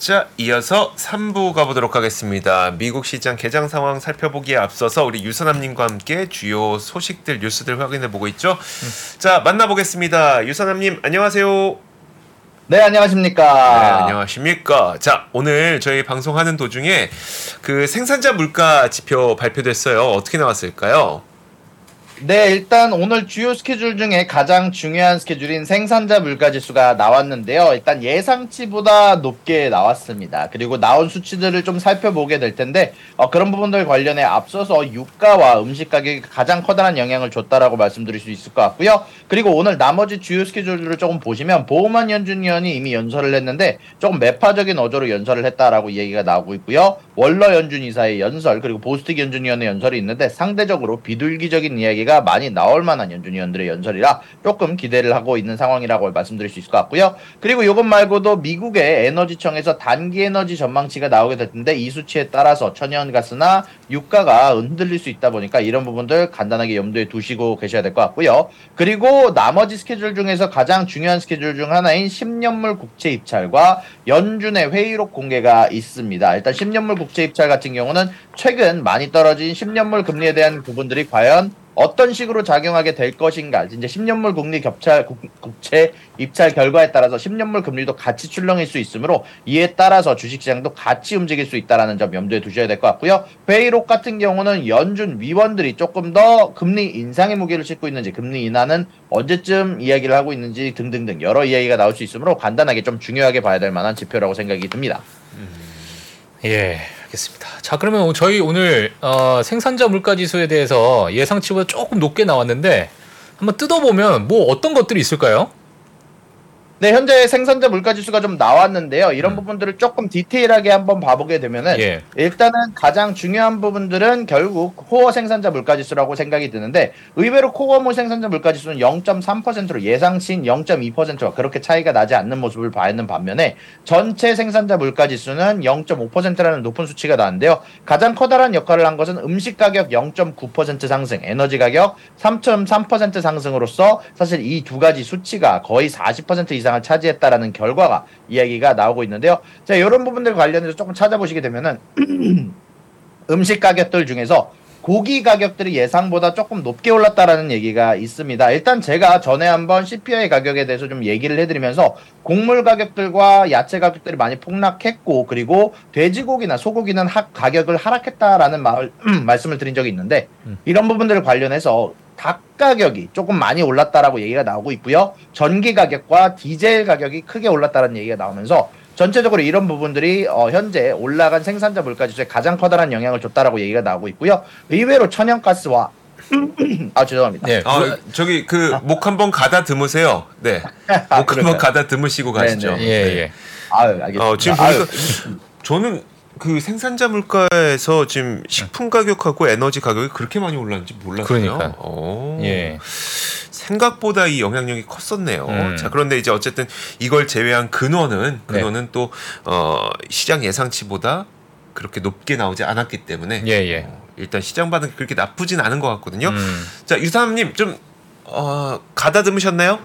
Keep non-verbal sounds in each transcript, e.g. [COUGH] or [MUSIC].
자, 이어서 3부 가보도록 하겠습니다. 미국 시장 개장 상황 살펴보기에 앞서서 우리 유선남님과 함께 주요 소식들, 뉴스들 확인해 보고 있죠. 자, 만나보겠습니다. 유선남님, 안녕하세요. 네, 안녕하십니까. 네, 안녕하십니까. 자, 오늘 저희 방송하는 도중에 그 생산자 물가 지표 발표됐어요. 어떻게 나왔을까요? 네, 일단 오늘 주요 스케줄 중에 가장 중요한 스케줄인 생산자 물가 지수가 나왔는데요. 일단 예상치보다 높게 나왔습니다. 그리고 나온 수치들을 좀 살펴보게 될 텐데 어, 그런 부분들 관련해 앞서서 유가와 음식 가격이 가장 커다란 영향을 줬다라고 말씀드릴 수 있을 것 같고요. 그리고 오늘 나머지 주요 스케줄들을 조금 보시면 보험한 연준위원이 이미 연설을 했는데 조금 매파적인 어조로 연설을 했다라고 얘기가 나오고 있고요. 월러 연준 이사의 연설 그리고 보스틱 연준위원의 연설이 있는데 상대적으로 비둘기적인 이야기가 많이 나올 만한 연준 위원들의 연설이라 조금 기대를 하고 있는 상황이라고 말씀드릴 수 있을 것 같고요. 그리고 이것 말고도 미국의 에너지청에서 단기 에너지 전망치가 나오게 될 텐데 이 수치에 따라서 천연가스나 유가가 흔들릴 수 있다 보니까 이런 부분들 간단하게 염두에 두시고 계셔야 될 것 같고요. 그리고 나머지 스케줄 중에서 가장 중요한 스케줄 중 하나인 10년물 국채 입찰과 연준의 회의록 공개가 있습니다. 일단 10년물 국채 입찰 같은 경우는 최근 많이 떨어진 10년물 금리에 대한 부분들이 과연 어떤 식으로 작용하게 될 것인가 이제 10년물 국리 겹찰 국, 국채 입찰 결과에 따라서 10년물 금리도 같이 출렁일 수 있으므로 이에 따라서 주식시장도 같이 움직일 수 있다라는 점 염두에 두셔야 될 것 같고요. 회의록 같은 경우는 연준 위원들이 조금 더 금리 인상의 무게를 싣고 있는지 금리 인하는 언제쯤 이야기를 하고 있는지 등등등 여러 이야기가 나올 수 있으므로 간단하게 좀 중요하게 봐야 될 만한 지표라고 생각이 듭니다. 예, 알겠습니다. 자, 그러면 저희 오늘 어, 생산자 물가 지수에 대해서 예상치보다 조금 높게 나왔는데 한번 뜯어보면 뭐 어떤 것들이 있을까요? 네, 현재 생산자 물가 지수가 좀 나왔는데요. 이런 음. 부분들을 조금 디테일하게 한번 봐보게 되면은 예. 일단은 가장 중요한 부분들은 결국 코어 생산자 물가 지수라고 생각이 드는데 의외로 코어 모 생산자 물가 지수는 0.3%로 예상치인 0.2%와 그렇게 차이가 나지 않는 모습을 봐있는 반면에 전체 생산자 물가 지수는 0.5%라는 높은 수치가 나왔는데요. 가장 커다란 역할을 한 것은 음식 가격 0.9% 상승, 에너지 가격 3.3% 상승으로서 사실 이 두 가지 수치가 거의 40% 이상 을 차지했다라는 결과가 이야기가 나오고 있는데요. 자, 이런 부분들 관련해서 조금 찾아보시게 되면은 [CLEARS THROAT] 음식 가격들 중에서 고기 가격들이 예상보다 조금 높게 올랐다라는 얘기가 있습니다. 일단 제가 전에 한번 CPI 가격에 대해서 좀 얘기를 해드리면서 곡물 가격들과 야채 가격들이 많이 폭락했고 그리고 돼지고기나 소고기는 하, 가격을 하락했다라는 말, [CLEARS THROAT] 말씀을 드린 적이 있는데 음. 이런 부분들을 관련해서 닭 가격이 조금 많이 올랐다라고 얘기가 나오고 있고요. 전기 가격과 디젤 가격이 크게 올랐다는 얘기가 나오면서 전체적으로 이런 부분들이 어, 현재 올라간 생산자 물가 지수에 가장 커다란 영향을 줬다라고 얘기가 나오고 있고요. 의외로 천연가스와 [CLEARS THROAT] 아 죄송합니다. 예. 아, 저기 그 목 한번 가다 드무세요. 네. 아, 목 한번? 가다 드무시고 가시죠. 네, 예, 예. 아유, 알겠습니다. 어, 지금 아유, 보니까 저는 그 생산자 물가에서 지금 식품 가격하고 에너지 가격이 그렇게 많이 올랐는지 몰랐어요. 그러니까요. 어. 예. 생각보다 이 영향력이 컸었네요. 음. 자, 그런데 이제 어쨌든 이걸 제외한 근원은 네. 근원은 또 어, 시장 예상치보다 그렇게 높게 나오지 않았기 때문에 예, 예. 어, 일단 시장 반응이 그렇게 나쁘진 않은 것 같거든요. 음. 자, 유사함님 좀 어, 가다듬으셨나요?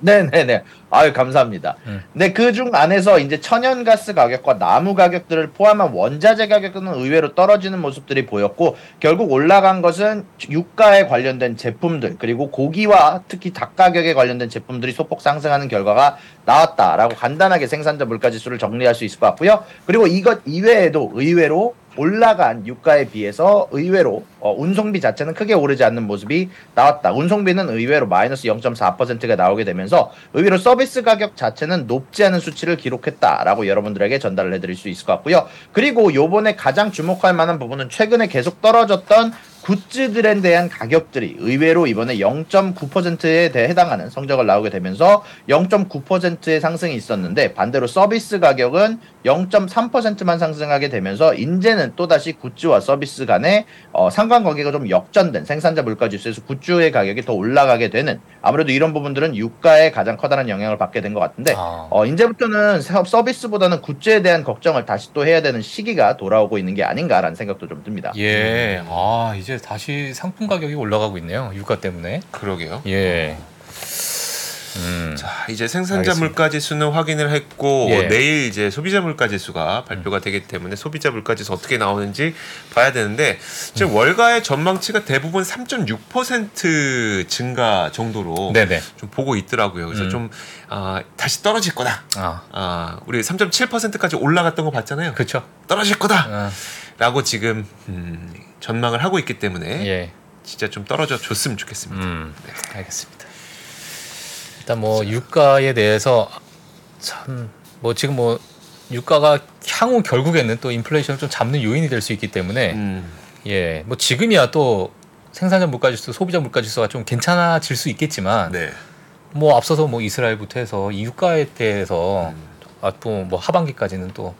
네네네. 아유, 감사합니다. 음. 네, 그중 안에서 이제 천연가스 가격과 나무 가격들을 포함한 원자재 가격은 의외로 떨어지는 모습들이 보였고, 결국 올라간 것은 유가에 관련된 제품들, 그리고 고기와 특히 닭 가격에 관련된 제품들이 소폭 상승하는 결과가 나왔다라고 간단하게 생산자 물가 지수를 정리할 수 있을 것 같고요. 그리고 이것 이외에도 의외로 올라간 유가에 비해서 의외로 어, 운송비 자체는 크게 오르지 않는 모습이 나왔다. 운송비는 의외로 마이너스 0.4%가 나오게 되면서 의외로 서비스 가격 자체는 높지 않은 수치를 기록했다라고 여러분들에게 전달을 해드릴 수 있을 것 같고요. 그리고 요번에 가장 주목할 만한 부분은 최근에 계속 떨어졌던 굿즈들에 대한 가격들이 의외로 이번에 0.9%에 대해 해당하는 성적을 나오게 되면서 0.9%의 상승이 있었는데 반대로 서비스 가격은 0.3%만 상승하게 되면서 이제는 또다시 굿즈와 서비스 간의 어, 상관관계가 좀 역전된 생산자 물가 지수에서 굿즈의 가격이 더 올라가게 되는 아무래도 이런 부분들은 유가에 가장 커다란 영향을 받게 된 것 같은데 아. 어, 이제부터는 사- 서비스보다는 굿즈에 대한 걱정을 다시 또 해야 되는 시기가 돌아오고 있는 게 아닌가라는 생각도 좀 듭니다. 예. 아, 이제 다시 상품 가격이 올라가고 있네요. 유가 때문에. 그러게요. 예. 음. 자 이제 생산자 알겠습니다. 물가 지수는 확인을 했고 예. 내일 이제 소비자 물가 지수가 발표가 되기 때문에 소비자 물가 지수 어떻게 나오는지 봐야 되는데 지금 월가의 전망치가 대부분 3.6% 증가 정도로 네네. 좀 보고 있더라고요. 그래서 음. 좀 아, 다시 떨어질 거다. 아, 아 우리 3.7%까지 올라갔던 거 봤잖아요. 그렇죠. 떨어질 거다라고 아, 지금 음, 전망을 하고 있기 때문에 예. 진짜 좀 떨어져 줬으면 좋겠습니다. 음, 알겠습니다. 일단 뭐 유가에 대해서 참 뭐 지금 뭐 유가가 향후 결국에는 또 인플레이션을 좀 잡는 요인이 될 수 있기 때문에 음, 예, 뭐 지금이야 또 생산자 물가지수, 소비자 물가지수가 좀 괜찮아질 수 있겠지만 네. 뭐 앞서서 뭐 이스라엘부터 해서 이 유가에 대해서 음. 앞으로 뭐 하반기까지는 또,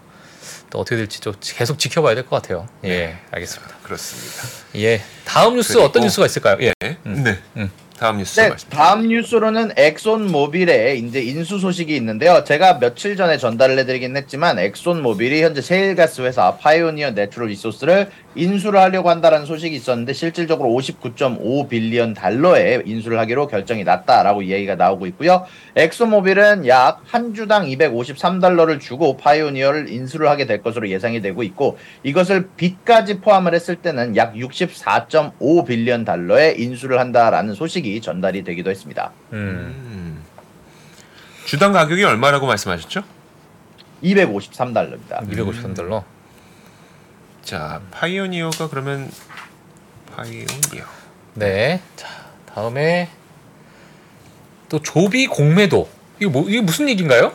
또 어떻게 될지 좀 계속 지켜봐야 될 것 같아요. 예, 알겠습니다. 그렇습니다. 예, 다음 뉴스 그리고- 어떤 뉴스가 있을까요? 예, 네. 음. 네. 음. 다음 뉴스 네, 말씀. 다음 뉴스로는 엑손 모빌의 이제 인수 소식이 있는데요. 제가 며칠 전에 전달을 해드리긴 했지만 엑손 모빌이 현재 셰일가스 회사 파이오니어 내추럴 리소스를 인수를 하려고 한다는 소식이 있었는데 실질적으로 59.5 billion 달러에 인수를 하기로 결정이 났다라고 이야기가 나오고 있고요. 엑손 모빌은 약 한 주당 253달러를 주고 파이오니어를 인수를 하게 될 것으로 예상이 되고 있고 이것을 빚까지 포함을 했을 때는 약 64.5 billion 달러에 인수를 한다라는 소식이 전달이 되기도 했습니다. 음, 음. 주당 가격이 얼마라고 말씀하셨죠? 253달러입니다. 253달러. 자, 파이오니어가 그러면 파이오니어. 네. 자, 다음에 또 조비 공매도. 이거 뭐 이게 무슨 얘기인가요?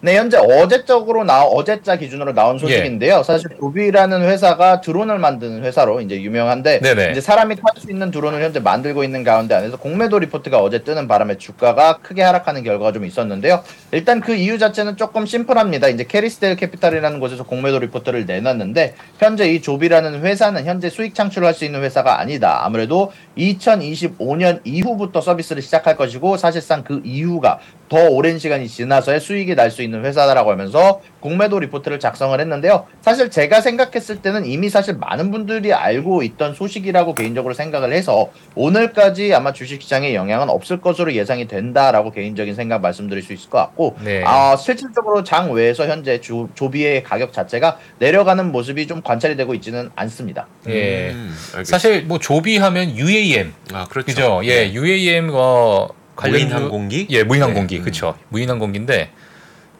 네, 현재 어제적으로 나 어제자 기준으로 나온 예. 소식인데요. 사실 조비라는 회사가 드론을 만드는 회사로 이제 유명한데 네네. 이제 사람이 탈 수 있는 드론을 현재 만들고 있는 가운데 안에서 공매도 리포트가 어제 뜨는 바람에 주가가 크게 하락하는 결과가 좀 있었는데요. 일단 그 이유 자체는 조금 심플합니다. 이제 캐리스데일 캐피탈이라는 곳에서 공매도 리포트를 내놨는데 현재 이 조비라는 회사는 현재 수익 창출을 할수 있는 회사가 아니다. 아무래도 2025년 이후부터 서비스를 시작할 것이고 사실상 그 이후가 더 오랜 시간이 지나서야 수익이 날 수 있는 회사다라고 하면서 공매도 리포트를 작성을 했는데요. 사실 제가 생각했을 때는 이미 사실 많은 분들이 알고 있던 소식이라고 개인적으로 생각을 해서 오늘까지 아마 주식시장에 영향은 없을 것으로 예상이 된다라고 개인적인 생각 말씀드릴 수 있을 것 같고 네. 아, 실질적으로 장 외에서 현재 조, 조비의 가격 자체가 내려가는 모습이 좀 관찰이 되고 있지는 않습니다. 예. 음. 사실 뭐 조비하면 UAM 아, 그렇죠. 그죠? 예, UAM 어 관련 무인 항공기? 예, 무인 항공기. 네, 음. 그렇죠. 무인 항공기인데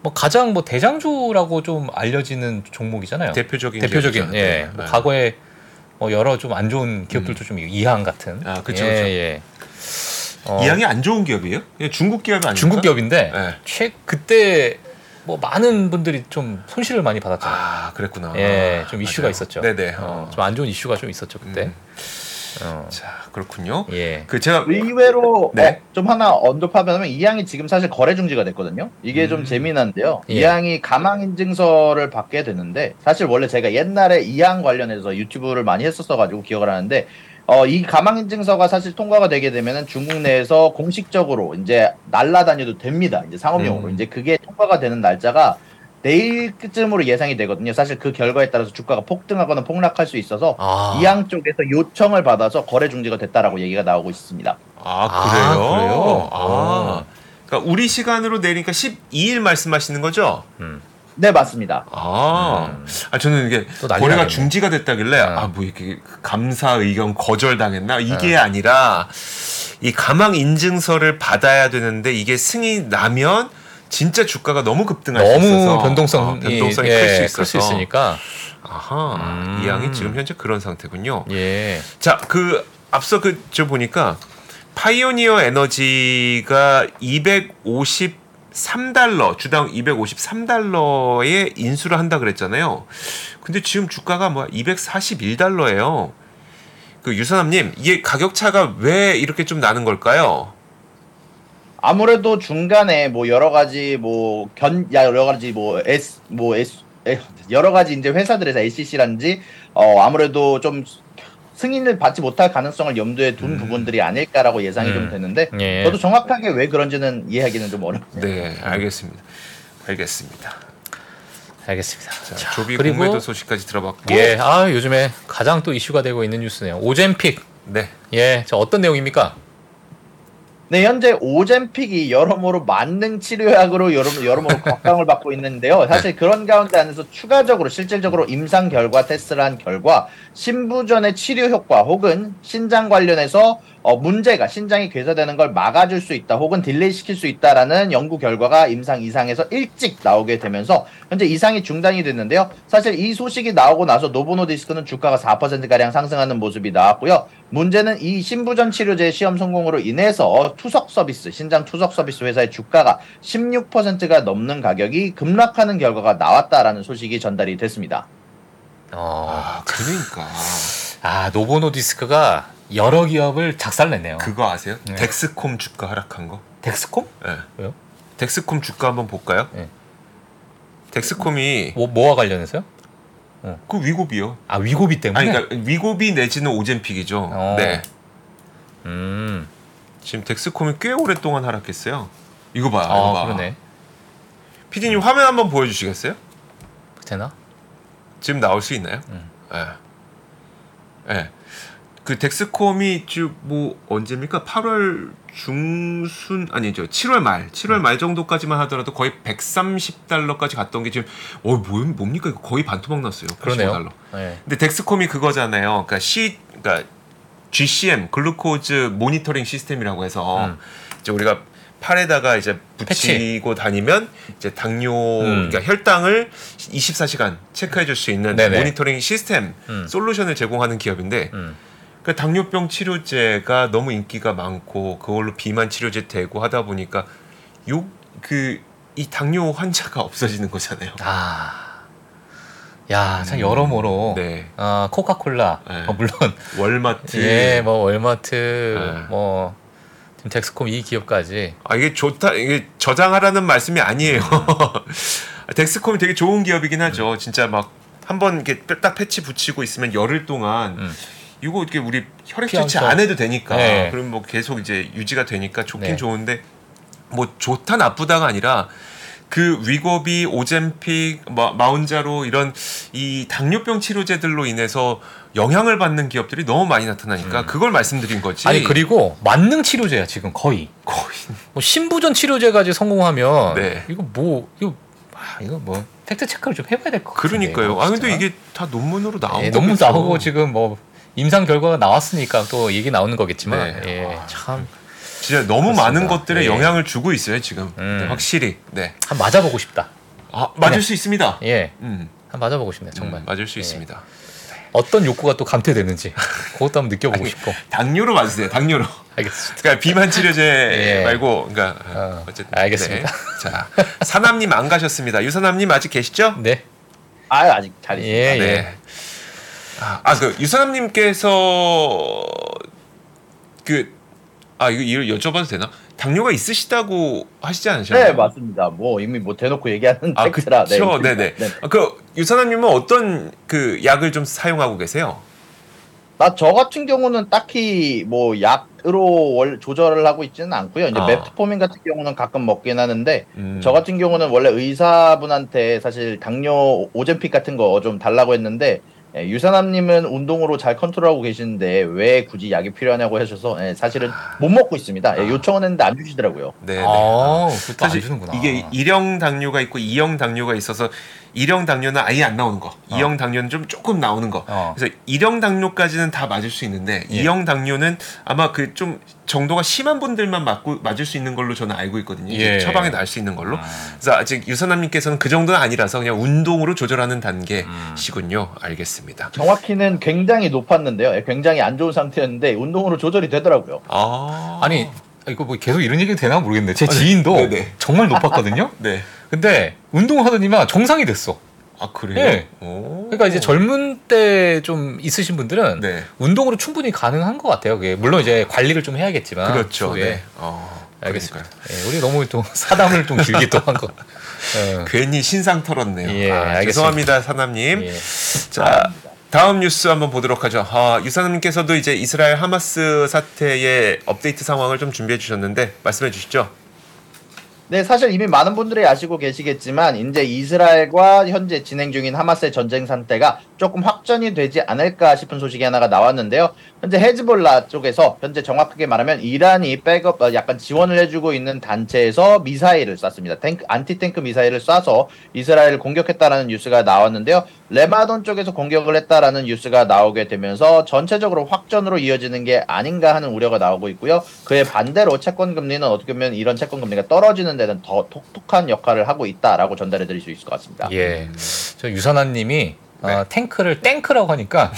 뭐 가장 뭐 대장주라고 좀 알려지는 종목이잖아요. 대표적인 대표적인. 예. 네. 뭐 네. 과거에 뭐 여러 좀 안 좋은 기업들도 좀 이항 같은. 아, 그쵸, 예, 그쵸. 예. 어, 이양이 안 좋은 기업이에요? 중국 기업이 아니까 중국 기업인데 네. 최 그때 뭐 많은 분들이 좀 손실을 많이 받았잖아요. 아, 그랬구나. 예, 좀 이슈가 맞아요. 있었죠. 네네. 어, 어. 좀안 좋은 이슈가 좀 있었죠 그때. 음. 어, 자, 그렇군요. 예. 그 제가 의외로 네. 어, 좀 하나 언급하면 이 양이 지금 사실 거래 중지가 됐거든요. 이게 음. 좀 재미난데요. 예. 이 양이 가망 인증서를 받게 되는데 사실 원래 제가 옛날에 이양 관련해서 유튜브를 많이 했었어 가지고 기억을 하는데 어, 이 가망 인증서가 사실 통과가 되게 되면은 중국 내에서 공식적으로 이제 날라다녀도 됩니다. 이제 상업용으로 음. 이제 그게 통과가 되는 날짜가 내일쯤으로 예상이 되거든요. 사실 그 결과에 따라서 주가가 폭등하거나 폭락할 수 있어서 아. 이양 쪽에서 요청을 받아서 거래 중지가 됐다라고 얘기가 나오고 있습니다. 아, 아, 그래요? 그래요? 아. 어. 그러니까 우리 시간으로 내리니까 12일 말씀하시는 거죠? 음. 네, 맞습니다. 아, 음. 아 저는 이게 거래가 나겠네. 중지가 됐다길래 아. 아뭐 이렇게 감사 의견 거절당했나 이게 아니라 이 가망 인증서를 받아야 되는데 이게 승인이 나면 진짜 주가가 너무 급등할 수 있어서 너무 변동성이, 어, 변동성이 예, 클수클 있어서 수 있으니까 아하 음. 이 양이 지금 현재 그런 상태군요. 예. 자, 그 앞서 그 저 보니까 파이오니어 에너지가 253달러 주당 253달러에 인수를 한다 그랬잖아요. 근데 지금 주가가 뭐 241달러예요. 그 유선남님 이게 가격 차가 왜 이렇게 좀 나는 걸까요? 아무래도 중간에 뭐 여러 가지 뭐 견, 야, 여러 가지 뭐 S, 뭐 S, 에, 여러 가지 이제 회사들에서 LCC라든지 어, 아무래도 좀 승인을 받지 못할 가능성을 염두에 둔 음. 부분들이 아닐까라고 예상이 음. 좀 되는데 예. 저도 정확하게 왜 그런지는 이해하기는 좀 어렵네요. 네, 알겠습니다. 알겠습니다. 알겠습니다. 자, 자, 조비 그리고 공매도 소식까지 들어봤고, 예, 아 요즘에 가장 또 이슈가 되고 있는 뉴스네요. 오젠픽. 네, 예, 자 어떤 내용입니까? 네, 현재 오젠픽이 여러모로 만능 치료약으로 여러- 여러모로 각광을 받고 있는데요. 사실 그런 가운데 안에서 추가적으로 실질적으로 임상 결과 테스트를 한 결과 신부전의 치료 효과 혹은 신장 관련해서 어, 문제가 신장이 괴사되는 걸 막아줄 수 있다 혹은 delay 시킬 수 있다라는 연구 결과가 임상 삼상에서 일찍 나오게 되면서 현재 임상이 중단이 됐는데요. 사실 이 소식이 나오고 나서 노보노디스크는 주가가 4%가량 상승하는 모습이 나왔고요. 문제는 이 신부전 치료제 시험 성공으로 인해서 투석 서비스, 신장 투석 서비스 회사의 주가가 16%가 넘는 가격이 급락하는 결과가 나왔다라는 소식이 전달이 됐습니다. 어, 아 그러니까 아 노보노디스크가 여러 기업을 작살냈네요. 그거 아세요? 네. 덱스콤 주가 하락한 거. 덱스콤? 예. 왜요? 덱스콤 주가 한번 볼까요? 네. 덱스콤이 뭐 뭐와 관련해서요? 그 위고비요. 아 위고비 때문에. 아니 그러니까 위고비 내지는 오젠픽이죠. 어. 네. 음. 지금 덱스콤이 꽤 오랫동안 하락했어요. 이거 봐. 이거 아 봐. 그러네. 피디님 화면 한번 보여주시겠어요? 되나? 지금 나올 수 있나요? 음. 예. 예. 그 덱스콤이 뭐 언제입니까? 8월 중순 아니죠. 7월 말. 7월 음. 말 정도까지만 하더라도 거의 130달러까지 갔던 게 지금 어 뭐, 뭡니까? 이거 거의 반토막 났어요. 85달러. 그러네요. 네. 근데 덱스콤이 그거잖아요. 그러니까 C 그러니까 GCM glucose monitoring system이라고 해서 음. 이제 우리가 팔에다가 이제 붙이고 다니면 이제 당뇨 음. 그러니까 혈당을 24시간 체크해 줄 수 있는 네네. 모니터링 시스템 음. 솔루션을 제공하는 기업인데 음. 그 당뇨병 치료제가 너무 인기가 많고 그걸로 비만 치료제 되고 하다 보니까 요그 이 당뇨 환자가 [LAUGHS] 없어지는 거잖아요. 아. 야, 참 여러모로 네. 아, 코카콜라 네. 어, 물론 월마트 예, 뭐 월마트 네. 뭐 지금 덱스콤 이 기업까지 아 이게 좋다 이게 저장하라는 말씀이 아니에요. [LAUGHS] 덱스콤이 되게 좋은 기업이긴 하죠. 진짜 막 한번 이렇게 딱 패치 붙이고 있으면 열흘 동안 음. 이거 이렇게 우리 혈액. 채취 안 해도 되니까 네. 그럼 뭐 계속 이제 유지가 되니까 좋긴 네. 좋은데 뭐 좋다 나쁘다가 아니라 그 위고비, 오젠픽, 마, 마운자로 이런 이 당뇨병 치료제들로 인해서 영향을 받는 기업들이 너무 많이 나타나니까 그걸 말씀드린 거지. 음. 아니 그리고 만능 치료제야 지금 거의 거의 뭐 신부전 치료제까지 성공하면 네. 이거 뭐 이거 아, 이거 뭐 팩트 체크를 좀 해봐야 될 것 같아요. 그러니까요. 아 근데 이게 다 논문으로 예, 너무 거겠죠. 나오고 지금 뭐 임상 결과가 나왔으니까 또 얘기 나오는 거겠지만 네. 예, 아, 참 진짜 너무 그렇습니다. 많은 것들에 예. 영향을 주고 있어요 지금 음. 네, 확실히 네 한 맞아보고 싶다. 아, 맞을 그냥. 수 있습니다 예, 음, 한 맞아보고 싶네 정말. 음, 맞을 수 예. 있습니다 어떤 욕구가 또 감퇴되는지 그것도 한번 느껴보고 아니, 싶고. 당뇨로 맞으세요 당뇨로 알겠습니다. 그러니까 비만 치료제 [LAUGHS] 예. 말고 그러니까 어, 어쨌든 알겠습니다. 네. 자 사남님 안 가셨습니다 유사남님 아직 계시죠 네. 아, 아직 잘 있습니다. 예, 예. 네. 아그 유사남님께서 그 아 이거 이거 여쭤봐도 되나 당뇨가 있으시다고 하시지 않으셨나요? 네, 맞습니다. 뭐 이미 뭐 대놓고 얘기하는 아, 팩트라. 그쵸. 네, 네네. 네. 아, 그 유사남님은 어떤 그 약을 좀 사용하고 계세요? 나 저 같은 경우는 딱히 뭐 약으로 월 조절을 하고 있지는 않고요. 이제 아. 메트포민 같은 경우는 가끔 먹긴 하는데 음. 저 같은 경우는 원래 의사분한테 사실 당뇨 오젠픽 같은 거 좀 달라고 했는데 예, 유사남님은 운동으로 잘 컨트롤하고 계시는데 왜 굳이 약이 필요하냐고 하셔서 예, 사실은 못 먹고 있습니다. 예, 요청은 했는데 안 주시더라고요. 네. 아, 그것도 안 사실 주는구나. 이게 일형 당뇨가 있고 이형 당뇨가 있어서 일형 당뇨는 아예 안 나오는 거, 이형 당뇨는 좀 조금 나오는 거. 어. 그래서 일형 당뇨까지는 다 맞을 수 있는데 예. 이형 당뇨는 아마 그 좀 정도가 심한 분들만 맞고 맞을 수 있는 걸로 저는 알고 있거든요. 예. 처방에 날 수 있는 걸로. 음. 그래서 아직 유선남님께서는 그 정도는 아니라서 그냥 운동으로 조절하는 음. 단계시군요. 알겠습니다. 정확히는 굉장히 높았는데요. 예, 굉장히 안 좋은 상태였는데 운동으로 조절이 되더라고요. 아, 아니 이거 뭐 계속 이런 얘기 되나 모르겠는데 제 지인도 네네. 정말 높았거든요. [LAUGHS] 네. 근데 운동을 하더니만 정상이 됐어. 아 그래요? 예. 오. 그러니까 이제 젊은 때 좀 있으신 분들은 네. 운동으로 충분히 가능한 것 같아요. 그게 물론 이제 관리를 좀 해야겠지만 그렇죠. 추후에. 네. 어, 알겠습니다. 예, 우리 너무 또 사담을 좀 길게 또 한 거. [LAUGHS] 어, 괜히 신상 털었네요. 예, 아, 알겠습니다. 죄송합니다, 사남님. 예. 자, 다음 뉴스 한번 보도록 하죠. 아, 유사남께서도 이제 이스라엘 하마스 사태의 업데이트 상황을 좀 준비해 주셨는데 말씀해 주시죠. 네, 사실 이미 많은 분들이 아시고 계시겠지만 이제 이스라엘과 현재 진행 중인 하마스의 전쟁 상태가 조금 확전이 되지 않을까 싶은 소식이 하나가 나왔는데요. 현재 헤즈볼라 쪽에서 현재 정확하게 말하면 이란이 백업 어, 약간 지원을 해주고 있는 단체에서 미사일을 쐈습니다. tank anti-tank 미사일을 쏴서 이스라엘을 공격했다라는 뉴스가 나왔는데요. 레바논 쪽에서 공격을 했다라는 뉴스가 나오게 되면서 전체적으로 확전으로 이어지는 게 아닌가 하는 우려가 나오고 있고요. 그에 반대로 채권 금리는 어떻게 보면 이런 채권 금리가 떨어지는 데는 더 톡톡한 역할을 하고 있다라고 전달해 드릴 수 있을 것 같습니다. 예. 저 유사남 님이 어, 탱크를 탱크라고 하니까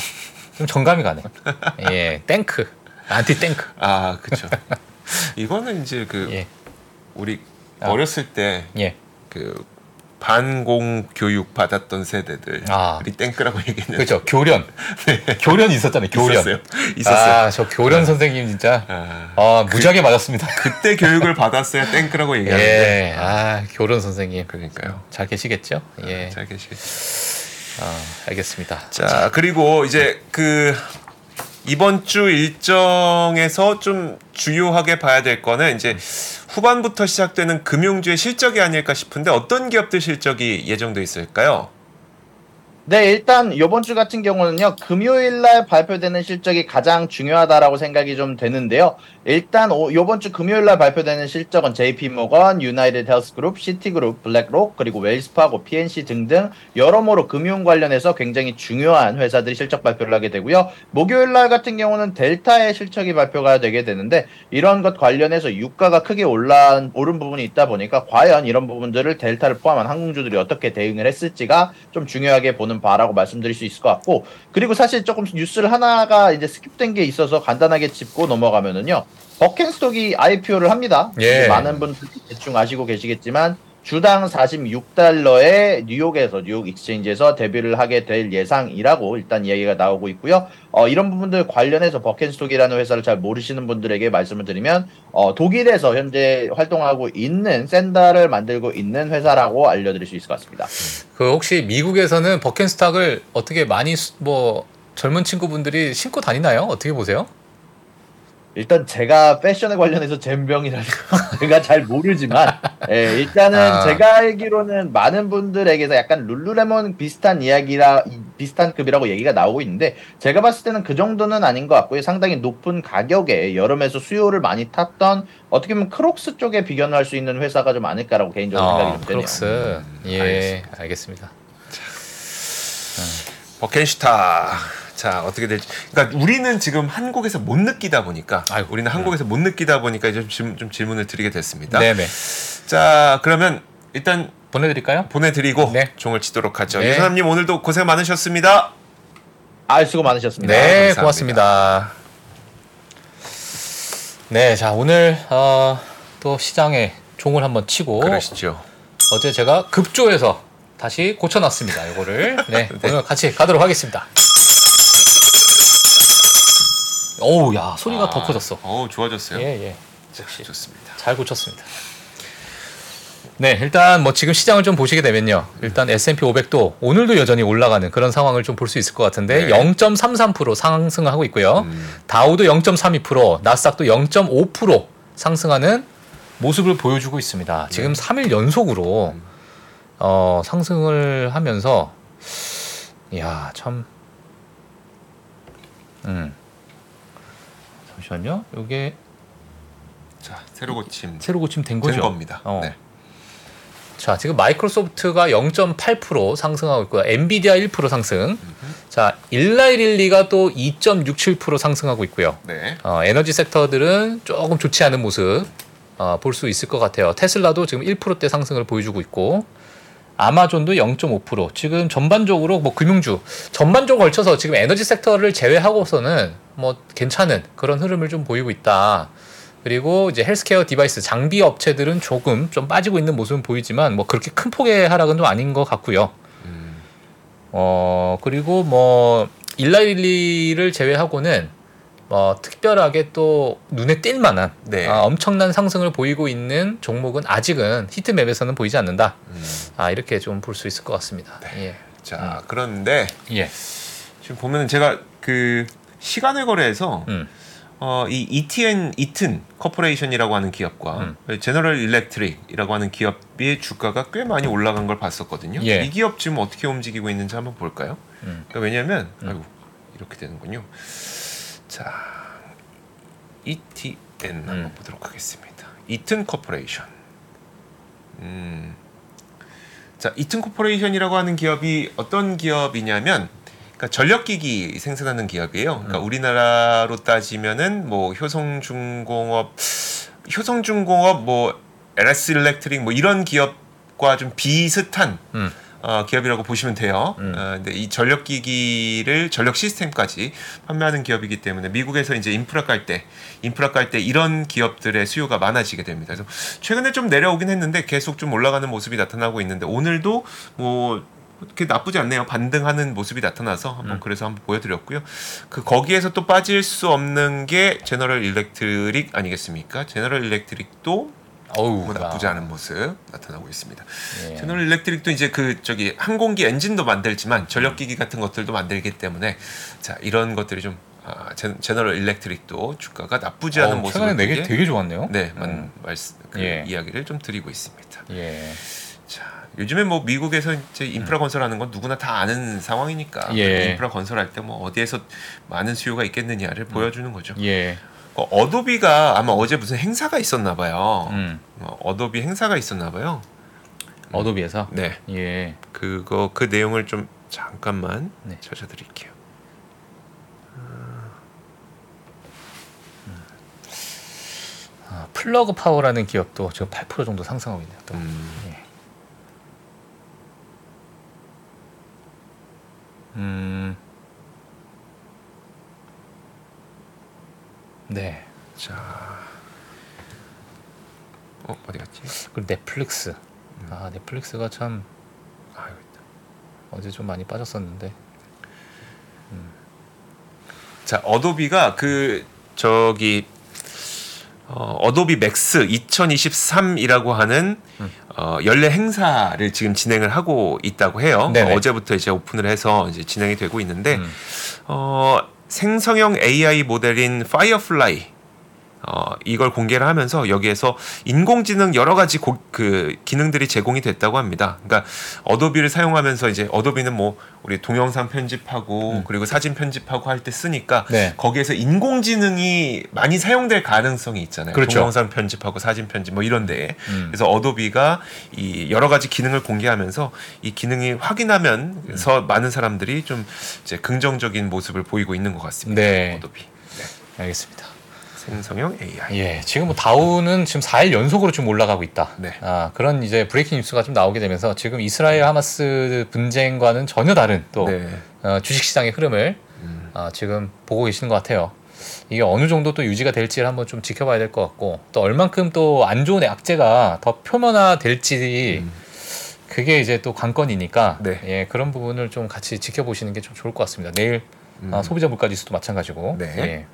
좀 정감이 가네. [LAUGHS] 예, tank, anti-tank. 아 그렇죠. 이거는 이제 그 예, 우리 아. 어렸을 때 예. 그 반공 교육 받았던 세대들 아. 우리 땡크라고 얘기했는데 그렇죠. 교련. [LAUGHS] 교련 있었잖아요. 교련. 있었어요. 있었어요. 아, 저 교련 선생님 진짜 아, 아, 무지하게 맞았습니다. [LAUGHS] 그때 교육을 받았어야 땡크라고 얘기하는데 예, 아, 교련 선생님. 그러니까요. 잘 계시겠죠? 예, 잘 계시겠죠. 아, 알겠습니다. 자 그리고 이제 그 이번 주 일정에서 좀 주요하게 봐야 될 거는 이제 후반부터 시작되는 금융주의 실적이 아닐까 싶은데 어떤 기업들 실적이 예정돼 있을까요? 네, 일단 이번 주 같은 경우는요, 금요일 날 발표되는 실적이 가장 중요하다라고 생각이 좀 되는데요. 일단 오, 이번 주 금요일 날 발표되는 실적은 JP 모건, 유나이티드 헬스 그룹, 시티 그룹, 블랙록, 그리고 웰스파고, PNC 등등 여러모로 금융 관련해서 굉장히 중요한 회사들이 실적 발표를 하게 되고요. 목요일 날 같은 경우는 델타의 실적이 발표가 되게 되는데 이런 것 관련해서 유가가 크게 올라 오른 부분이 있다 보니까 과연 이런 부분들을 델타를 포함한 항공주들이 어떻게 대응을 했을지가 좀 중요하게 보는 바라고 말씀드릴 수 있을 것 같고 그리고 사실 조금 뉴스를 하나가 이제 skip된 게 있어서 간단하게 짚고 넘어가면은요 버켄스톡이 IPO를 합니다. 예. 많은 분들이 대충 아시고 계시겠지만 주당 46달러에 뉴욕에서 뉴욕 익스체인지에서 데뷔를 하게 될 예상이라고 일단 이야기가 나오고 있고요. 어, 이런 부분들 관련해서 버켄스톡이라는 회사를 잘 모르시는 분들에게 말씀을 드리면 어, 독일에서 현재 활동하고 있는 샌들을 만들고 있는 회사라고 알려드릴 수 있을 것 같습니다. 그 혹시 미국에서는 버켄스탁을 어떻게 많이 수- 뭐 젊은 친구분들이 신고 다니나요? 어떻게 보세요? 일단 제가 패션에 관련해서 젬병이라서 [LAUGHS] 제가 잘 모르지만 예, 일단은 아. 제가 알기로는 많은 분들에게서 약간 룰루레몬 비슷한 이야기라 이- 비슷한 급이라고 얘기가 나오고 있는데 제가 봤을 때는 그 정도는 아닌 것 같고요 상당히 높은 가격에 여름에서 수요를 많이 탔던 어떻게 보면 크록스 쪽에 비견을 할수 있는 회사가 좀 아닐까라고 개인적으로 어, 생각이 좀 되네요. 크록스. 예, 알겠습니다. 알겠습니다. 버켄슈타. 자 어떻게 될지. 그러니까 우리는 지금 한국에서 못 느끼다 보니까 아이고. 우리는 한국에서 못 느끼다 보니까 이제 좀, 질문- 좀 질문을 드리게 됐습니다. 네네. 자 그러면 일단 보내드릴까요? 보내드리고 네. 종을 치도록 하죠. 네. 유선남님 오늘도 고생 많으셨습니다. 아 수고 많으셨습니다. 네, 감사합니다. 고맙습니다. 네, 자 오늘 어, 또 시장에 종을 한번 치고 그러시죠. 어제 제가 급조해서 다시 고쳐놨습니다. 이거를 [LAUGHS] 네, 오늘 같이 가도록 하겠습니다. 어우, 야 소리가 더 커졌어. 어 좋아졌어요. 예, 예, 자, 좋습니다. 잘 고쳤습니다. 네, 일단 뭐 지금 시장을 좀 보시게 되면요. 일단 S&P 500도 오늘도 여전히 올라가는 그런 상황을 좀 볼 수 있을 것 같은데 네. 0.33% 상승하고 있고요. 음, 다우도 0.32%, 나스닥도 0.5% 상승하는 모습을 보여주고 있습니다. 지금 3일 연속으로 음. 어, 상승을 하면서 이야 참 음. 잠시만요. 이게 자 새로 고침 새로 고침 된된 거죠? 겁니다. 어. 네. 자, 지금 마이크로소프트가 0.8% 상승하고 있고요. 엔비디아 1% 상승. 자, 일라이릴리가 또 2.67% 상승하고 있고요. 네. 어, 에너지 섹터들은 조금 좋지 않은 모습 어, 볼 수 있을 것 같아요. 테슬라도 지금 1%대 상승을 보여주고 있고 아마존도 0.5% 지금 전반적으로 뭐 금융주 전반적으로 걸쳐서 지금 에너지 섹터를 제외하고서는 뭐 괜찮은 그런 흐름을 좀 보이고 있다. 그리고 이제 헬스케어 device 장비 업체들은 조금 좀 빠지고 있는 모습은 보이지만 뭐 그렇게 큰 폭의 하락은 좀 아닌 것 같고요. 음, 어 그리고 뭐 일라이 릴리를 제외하고는 뭐 특별하게 또 눈에 띌 만한 네. 아, 엄청난 상승을 보이고 있는 종목은 아직은 heat map에서는 보이지 않는다. 음. 아 이렇게 좀 볼 수 있을 것 같습니다. 자 그런데 예. 예. 지금 보면 제가 그 시간외 거래에서 음. 어, 이 ETN 이튼 커퍼레이션이라고 하는 기업과 음. 제너럴 일렉트릭이라고 하는 기업의 주가가 꽤 많이 올라간 걸 봤었거든요. 예. 이 기업 지금 어떻게 움직이고 있는지 한번 볼까요? 음. 그러니까 왜냐하면 아이고 이렇게 되는군요. 자, ETN 한번 음. 보도록 하겠습니다. 이튼 커퍼레이션. 음. 자, 이튼 코퍼레이션이라고 하는 기업이 어떤 기업이냐면 그러니까 전력기기 생산하는 기업이에요. 그러니까 음. 우리나라로 따지면은 뭐 효성중공업, 효성중공업 뭐 LS 일렉트릭 뭐 이런 기업과 좀 비슷한 음. 어, 기업이라고 보시면 돼요. 음. 어, 근데 이 전력 기기를 전력 시스템까지 판매하는 기업이기 때문에 미국에서 이제 인프라 깔 때, 인프라 깔 때 이런 기업들의 수요가 많아지게 됩니다. 그래서 최근에 좀 내려오긴 했는데 계속 좀 올라가는 모습이 나타나고 있는데 오늘도 뭐 그렇게 나쁘지 않네요. 반등하는 모습이 나타나서 한번 음. 그래서 한번 보여드렸고요. 그 거기에서 또 빠질 수 없는 게 제너럴 일렉트릭 아니겠습니까? 제너럴 일렉트릭도 어우, 뭐 나쁘지 않은 모습 나타나고 있습니다. 예. 제너럴 일렉트릭도 이제 그 저기 항공기 엔진도 만들지만 전력기기 같은 것들도 만들기 때문에 자 이런 것들이 좀 아, 제, 제너럴 일렉트릭도 주가가 나쁘지 않은 어, 모습을 최근에 내게 보이게- 되게 좋았네요. 네 만, 음. 말씀 그 예. 이야기를 좀 드리고 있습니다. 예. 자 요즘에 뭐 미국에서 이제 인프라 건설하는 건 누구나 다 아는 상황이니까 음. 예. 인프라 건설할 때 뭐 어디에서 많은 수요가 있겠느냐를 보여주는 거죠. 예. 어, 어도비가 아마 어제 무슨 행사가 있었나 봐요. 음. 어, 어도비 행사가 있었나 봐요. 어도비에서 네. 예. 그거 그 내용을 좀 잠깐만 네. 찾아드릴게요. 아, 플러그 파워라는 기업도 지금 8% 정도 상승하고 있네요. 또. 음, 예. 음. 네. 자, 어 어디 갔지? 그리고 넷플릭스. 아, 넷플릭스가 참 아 여기 있다. 어제 좀 많이 빠졌었는데. 자, 어도비가 그 저기 어, 어도비 맥스 2023이라고 하는 음. 어, 연례 행사를 지금 진행을 하고 있다고 해요. 네네. 어, 어제부터 이제 오픈을 해서 이제 진행이 되고 있는데 음. 어, 생성형 AI 모델인 파이어플라이 어, 이걸 공개를 하면서 여기에서 인공지능 여러 가지 고, 그 기능들이 제공이 됐다고 합니다. 그러니까 어도비를 사용하면서 이제 어도비는 뭐 우리 동영상 편집하고 음. 그리고 사진 편집하고 할 때 쓰니까 네. 거기에서 인공지능이 많이 사용될 가능성이 있잖아요. 그렇죠. 동영상 편집하고 사진 편집 뭐 이런데 음. 그래서 어도비가 이 여러 가지 기능을 공개하면서 이 기능이 확인하면서 많은 사람들이 좀 이제 긍정적인 모습을 보이고 있는 것 같습니다. 네. 어도비 네. 알겠습니다. 생성형 AI. 예, 지금 뭐 다우는 지금 4일 연속으로 좀 올라가고 있다. 네. 아, 그런 이제 breaking news가 좀 나오게 되면서 지금 이스라엘 하마스 분쟁과는 전혀 다른 또 네. 어, 주식 시장의 흐름을 음. 아, 지금 보고 계시는 것 같아요. 이게 어느 정도 또 유지가 될지를 한번 좀 지켜봐야 될 것 같고 또 얼만큼 또 안 좋은 악재가 더 표면화 될지 음. 그게 이제 또 관건이니까 네. 예, 그런 부분을 좀 같이 지켜보시는 게 좀 좋을 것 같습니다. 내일 음. 아, 소비자 물가 지수도 마찬가지고 네. 예.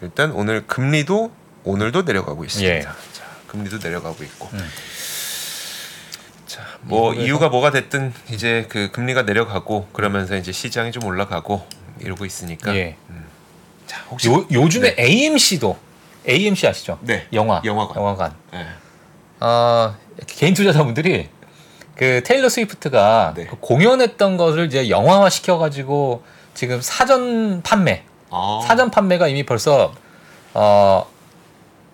일단 오늘 금리도 오늘도 내려가고 있습니다. 예. 자, 금리도 내려가고 있고. 음. 자, 뭐 이유가 뭐가 됐든 이제 그 금리가 내려가고 그러면서 이제 시장이 좀 올라가고 이러고 있으니까. 예. 자, 혹시 요, 요즘에 AMC도 AMC 아시죠? 네. 영화 영화관. 영화관. 네. 어, 개인 투자자분들이 그 테일러 스위프트가 네. 그 공연했던 것을 이제 영화화 시켜가지고 지금 사전 판매 아. 사전 판매가 이미 벌써 어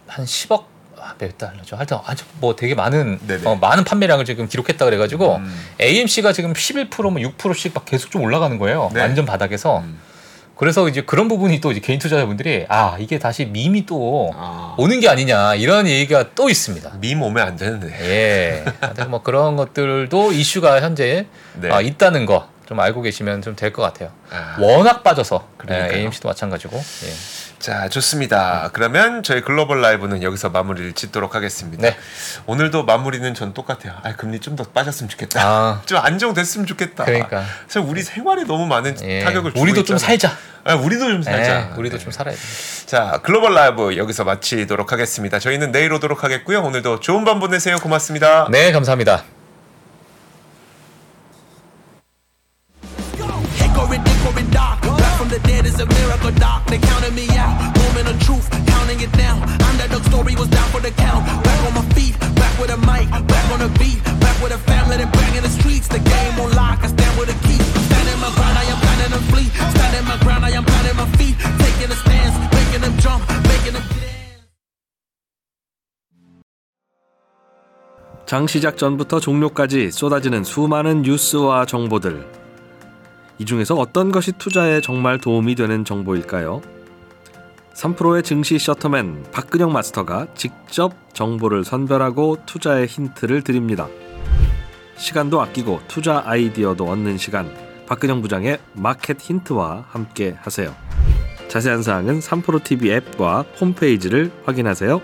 한 10억 아, 몇 달러죠. 하여튼 아주 뭐 되게 많은 네네. 어, 많은 판매량을 지금 기록했다 그래가지고 음. AMC가 지금 11%뭐 6%씩 막 계속 좀 올라가는 거예요. 네. 완전 바닥에서. 음. 그래서 이제 그런 부분이 또 이제 개인 투자자분들이 아 이게 다시 밈이 또 아. 오는 게 아니냐 이런 얘기가 또 있습니다. 밈 오면 안 되는데. 예. 뭐 그런 것들도 이슈가 현재 네. 아, 있다는 거 좀 알고 계시면 좀 될 것 같아요. 아. 워낙 빠져서 그러니까요. 예, AMC도 마찬가지고. 예. 자, 좋습니다. 그러면 저희 글로벌 라이브는 여기서 마무리를 짓도록 하겠습니다. 네. 오늘도 마무리는 전 똑같아요. 아, 금리 좀 더 빠졌으면 좋겠다. 아 [LAUGHS] 좀 안정됐으면 좋겠다. 그러니까. 사실 우리 생활에 너무 많은 예. 타격을 주고 우리도 좀 있잖아요. 살자. 아, 우리도 좀 살자. 예, 우리도 네. 좀 살아야 돼. 자, 글로벌 라이브 여기서 마치도록 하겠습니다. 저희는 내일 오도록 하겠고요. 오늘도 좋은 밤 보내세요. 고맙습니다. 네, 감사합니다. They counted me out. Living the truth, counting it down. Underdog story was down for the count. Back on my feet, back with a mic, back on the beat, back with a family that bang in the streets. The game on lock, I stand with a key. Standing my ground, I am planning to flee. Standing my ground, I am planting my feet. Taking a stance, making them jump, making them dance. 장 시작 전부터 종료까지 쏟아지는 수많은 뉴스와 정보들. 이 중에서 어떤 것이 투자에 정말 도움이 되는 정보일까요? 3프로의 증시 셔터맨 박근영 마스터가 직접 정보를 선별하고 투자의 힌트를 드립니다. 시간도 아끼고 투자 아이디어도 얻는 시간. 박근영 부장의 마켓 힌트와 함께 하세요. 자세한 사항은 3프로 TV 앱과 홈페이지를 확인하세요.